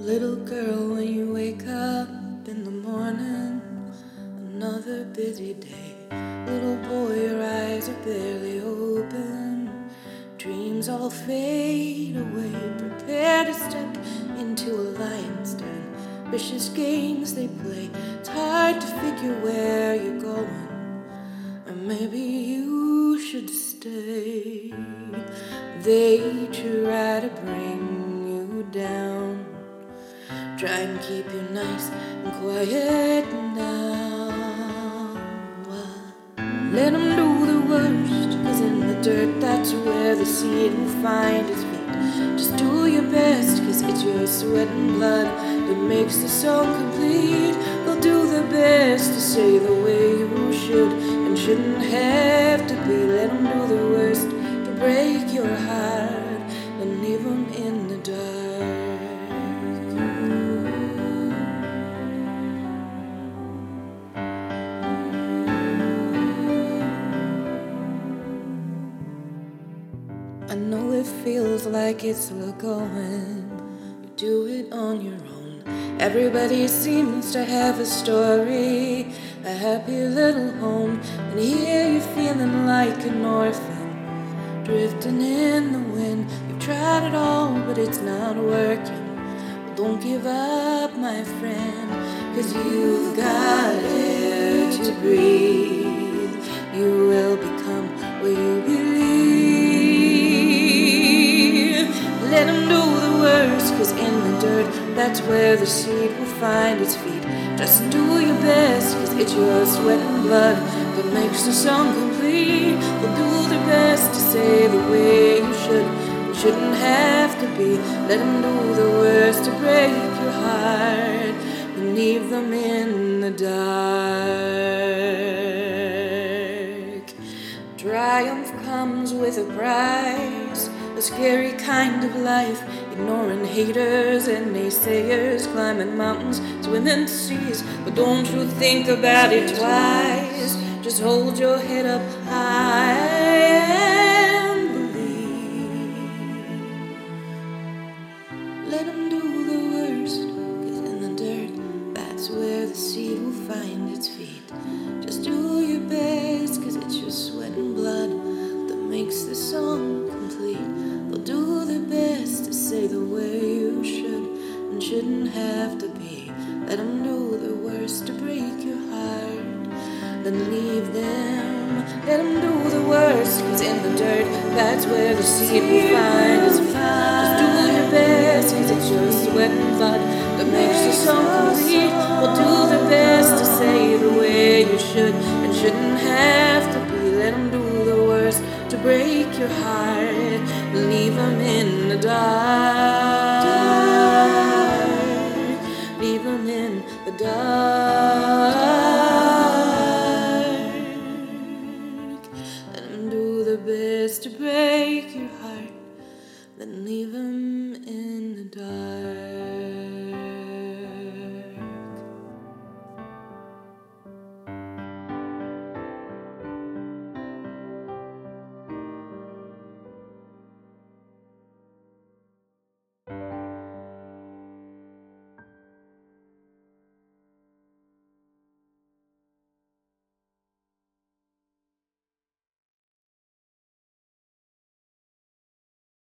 Little girl, when you wake up in the morning, another busy day. Little boy, your eyes are barely open. Dreams all fade away. Prepare to step into a lion's den. Vicious games they play. It's hard to figure where you're going. Or maybe you should stay. They try to bring you down. Try and keep you nice and quiet now. Let them do the worst, cause in the dirt that's where the seed will find its feet. Just do your best, cause it's your sweat and blood that makes the song complete. They'll do their best to say the way you should and shouldn't have to be. Let them do the worst feels like it's slow going. You do it on your own. Everybody seems to have a story, a happy little home. And here you're feeling like an orphan, drifting in the wind. You've tried it all, but it's not working. Don't give up, my friend, cause you've got air to breathe. Dirt, that's where the seed will find its feet. Just do your best, cause it's your sweat and blood that makes the song complete. They'll do their best to say the way you should, you shouldn't have to be. Let them do the worst to break your heart and leave them in the dark. Triumph comes with a price, a scary kind of life. Ignoring haters and naysayers, climbing mountains, swimming seas. But don't you think about it twice. Just hold your head up high and believe. Let them do the worst, cause in the dirt, that's where the seed will find its feet. The way you should and shouldn't have to be. Let them do their worst to break your heart, then leave them. Let them do the worst, cause in the dirt, that's where the seed will find its feet. Just do your best, cause it's your sweat and blood that makes you so complete. We'll do their best to say the way you should and shouldn't have to be. Let them do the worst to break your heart leave them in the dark. Leave them in the dark. Let do their best to break your heart, then leave